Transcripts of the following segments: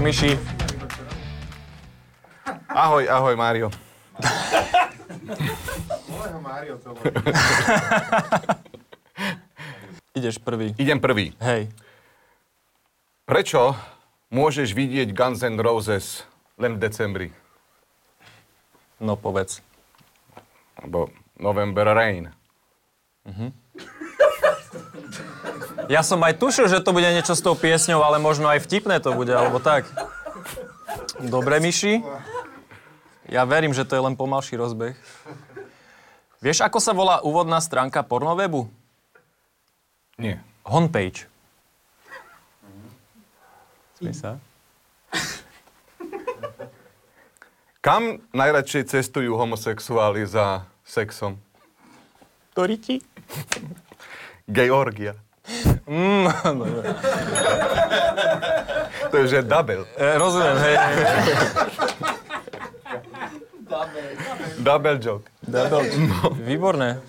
Čau, Miši. Ahoj, ahoj, Mário. Ideš prvý. Idem prvý. Hej. Prečo môžeš vidieť Guns N' Roses len v decembri? No povedz. Alebo November Rain. Ja som aj tušil, že to bude niečo s tou piesňou, ale možno aj vtipné to bude, alebo tak. Dobre, Miši. Ja verím, že to je len pomalší rozbeh. Vieš, ako sa volá úvodná stránka pornowebu? Nie. Homepage. Smej sa. Kam najradšej cestujú homosexuáli za sexom? Riti? Georgia. Mm, To je že double. E, rozumiem, hej. hej. Double joke. Výborné.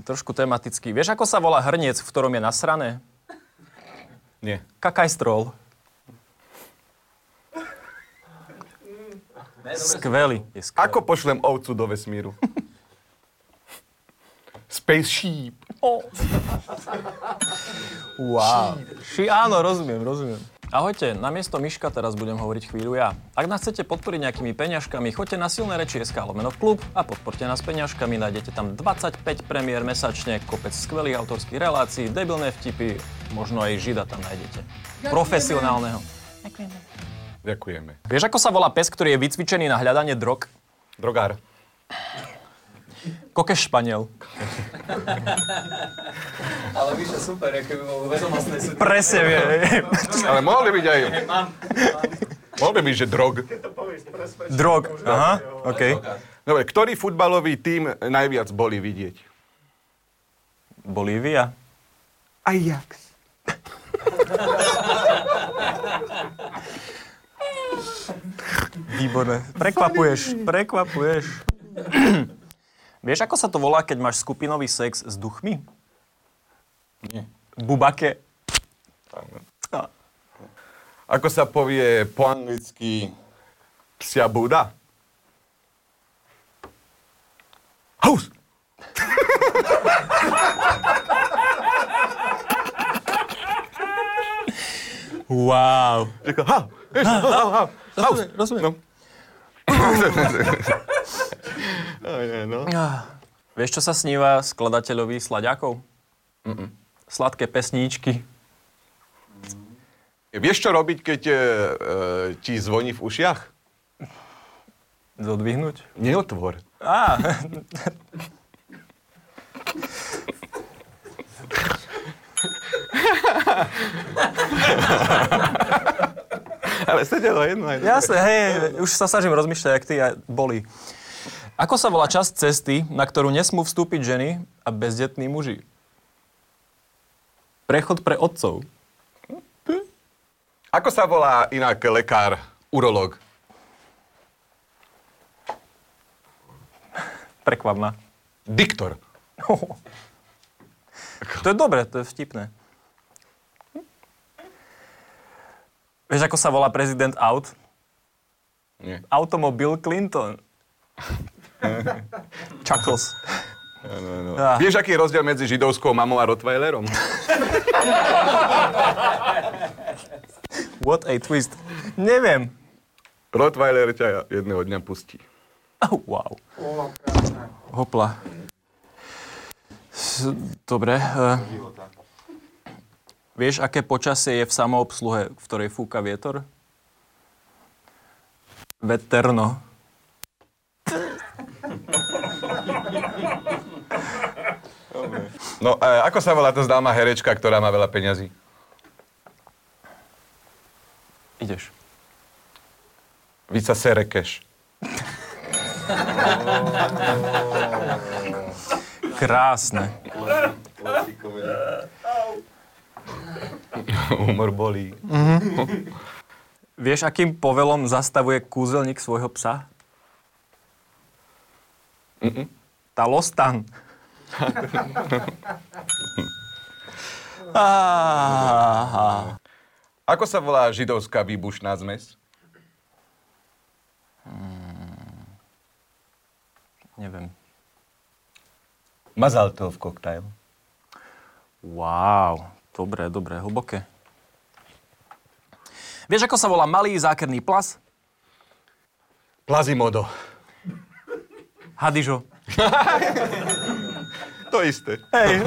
Trošku tematický. Vieš, ako sa volá hrniec, v ktorom je nasrané? Nie. Kakajstrol. Skvelý. Je skvelý. Ako pošlem ovcu do vesmíru? Space sheep. Wow. Ši, áno, rozumiem, rozumiem. Ahojte, namiesto Miška teraz budem hovoriť chvíľu ja. Ak nás chcete podporiť nejakými peňažkami, choďte na silné reči SK lomeno klub a podporte nás peňažkami. Nájdete tam 25 premiér mesačne, kopec skvelých autorských relácií, debilné vtipy, možno aj žida tam nájdete. Profesionálneho. Ďakujeme. Vieš, ako sa volá pes, ktorý je vycvičený na hľadanie drog? Drogár. Kokeš španiel. Ale víš, že super, aké by bolo vedomostné sú. Presne vie. Ale mohli byť aj... Mohol by byť, že drog. Drog. Aha, OK. Dobre, ktorý futbalový tím najviac boli vidieť? Bolívia. Ajax. Výborné. Prekvapuješ, prekvapuješ. Vieš, ako sa to volá, keď máš skupinový sex s duchmi? Nie. Bubake. A, Ako sa povie po anglicky psia buda? House. Wow. Říká, ha, vieš, ha, ha, ha, house. rozumiem. No. Aj, no. Vieš, čo sa sníva skladateľovi slaďakov? Sladké pesníčky. Vieš, čo robiť, keď e, e, ti zvoní v ušiach? Zodvihnúť? Neotvor. Á, Ale sedelo jedno aj jasne, hej, už sa snažím rozmýšľať, jak ty a boli. Ako sa volá časť cesty, na ktorú nesmú vstúpiť ženy a bezdetní muži? Prechod pre otcov. Ako sa volá inak lekár, urológ? Prekvap ma. Diktor. To je dobré, to je vtipné. Vieš, ako sa volá prezident aut? Nie. Automobil Clinton. Chuckles. No, no. Ah. Vieš, aký je rozdiel medzi židovskou mamou a Rottweilerom? What a twist. Neviem. Rottweiler ťa jedného dňa pustí. Oh, wow. Hopla. Dobre. Uh, vieš, aké počasie je v samoobsluhe, v ktorej fúka vietor? Veterno. No, e, ako sa volá tá známa herečka, ktorá má veľa peňazí? Ideš. Vica Serekeš. Krásne. Humor bolí. Vieš, akým povelom zastavuje kúzelník svojho psa? Talostan. Ako sa volá židovská výbušná zmes? Neviem. Mazaltov koktajl. Wow, dobré, dobré, hlboké. Vieš, ako sa volá malý zákerný plas? Plazimodo. Hadižo. To isté. Hej.